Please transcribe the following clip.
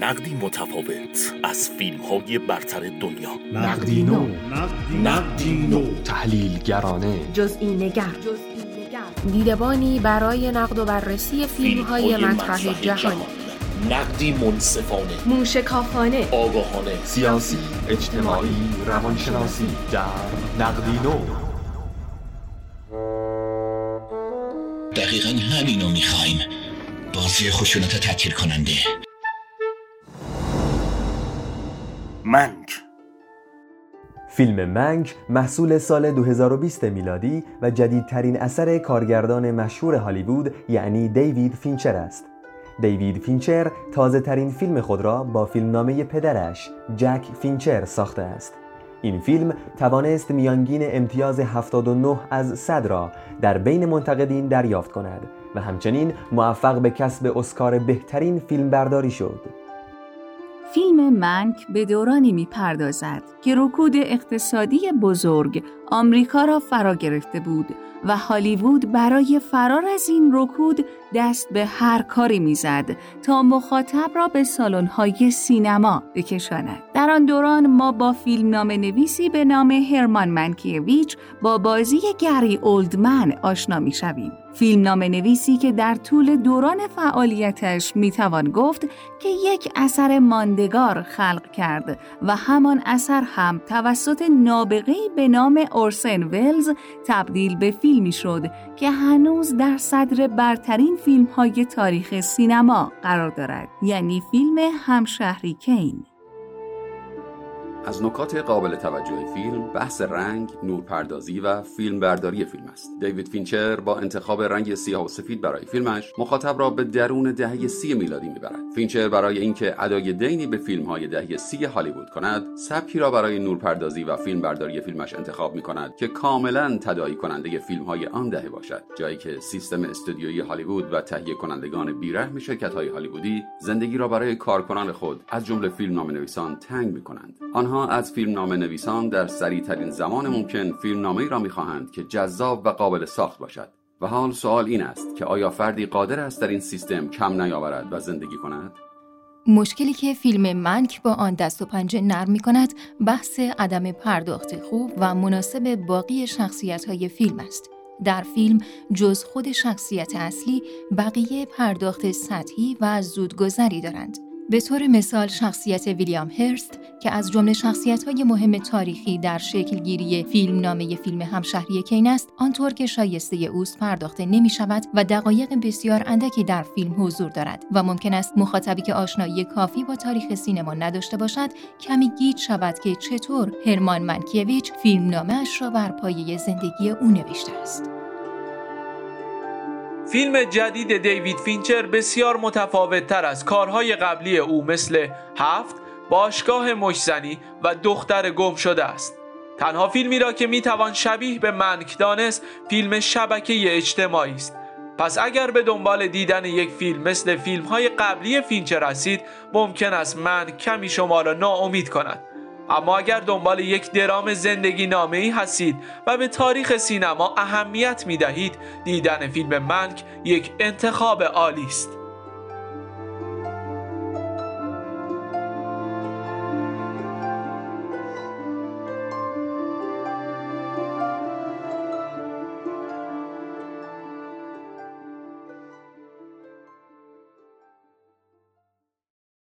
نقدی متفاوت از فیلم های برتر دنیا. نقدی نو. نقدی نو. تحلیلگرانه. جزئی نگر دیدبانی برای نقد و بررسی فیلم های مطرح جهانی نقدی منصفانه. موشکافانه. آگاهانه. سیاسی اجتماعی روانشناسی. در نقدی نو. دقیقا همینو می‌خوایم. بازی خشونت تکیل کننده. منک فیلم منک محصول سال 2020 میلادی و جدیدترین اثر کارگردان مشهور هالیوود یعنی دیوید فینچر است. دیوید فینچر تازه ترین فیلم خود را با فیلمنامه پدرش جک فینچر ساخته است. این فیلم توانست میانگین امتیاز 79 از 100 را در بین منتقدین دریافت کند و همچنین موفق به کسب اسکار بهترین فیلمبرداری شد. فیلم منک به دورانی می‌پردازد که رکود اقتصادی بزرگ آمریکا را فرا گرفته بود و هالیوود برای فرار از این رکود دست به هر کاری می‌زد تا مخاطب را به سالن‌های سینما بکشاند. در آن دوران ما با فیلم نام نویسی به نام هرمان منکیویچ با بازی گری اولدمن آشنا می‌شویم. فیلم نام نویسی که در طول دوران فعالیتش می‌توان گفت که یک اثر ماندگار خلق کرد و همان اثر هم توسط نابغه‌ای به نام اورسن ولز تبدیل به فیلمی شد که هنوز در صدر برترین فیلم های تاریخ سینما قرار دارد یعنی فیلم همشهری کین. از نکات قابل توجه فیلم بحث رنگ، نورپردازی و فیلم برداری فیلم است. دیوید فینچر با انتخاب رنگ سیاه و سفید برای فیلمش مخاطب را به درون دهه سی میلادی می‌برد. فینچر برای اینکه ادای دینی به فیلم های دهه سی هالیوود کند، سبکی را برای نورپردازی و فیلم برداری فیلمش انتخاب می کند که کاملا تداعی کننده فیلم های آن دهه باشد. جایی که سیستم استودیویی هالیوود و تهیه کنندگان بیرحم شرکت های هالیوودی زندگی را برای کارکنان خود از جمله فیلم نویسان تنگ می کنند. آنها از فیلم نامه نویسان در سریع ترین زمان ممکن فیلم نامه را می‌خواهند که جذاب و قابل ساخت باشد و حال سوال این است که آیا فردی قادر است در این سیستم کم نیاورد و زندگی کند؟ مشکلی که فیلم منک با آن دست و پنجه نرم می کند بحث عدم پرداخت خوب و مناسب باقی شخصیت های فیلم است. در فیلم جز خود شخصیت اصلی بقیه پرداخت سطحی و زودگذری دارند. به طور مثال شخصیت ویلیام هرست که از جمله شخصیت‌های مهم تاریخی در شکلگیری فیلم نامه فیلم همشهری کین است آنطور که شایسته اوست پرداخته نمی شود و دقایق بسیار اندکی در فیلم حضور دارد و ممکن است مخاطبی که آشنایی کافی با تاریخ سینما نداشته باشد کمی گیج شود که چطور هرمان منکیویچ فیلم نامه اش را بر پایه زندگی او نوشته است. فیلم جدید دیوید فینچر بسیار متفاوت تر از کارهای قبلی او مثل هفت، باشگاه مشت‌زنی و دختر گم شده است. تنها فیلمی را که می‌توان شبیه به منک دانست فیلم شبکه اجتماعی است. پس اگر به دنبال دیدن یک فیلم مثل فیلم های قبلی فینچر هستید ممکن است من کمی شما را ناامید کند. اما اگر دنبال یک درام زندگی نامه ای هستید و به تاریخ سینما اهمیت می دهید دیدن فیلم منک یک انتخاب عالی است.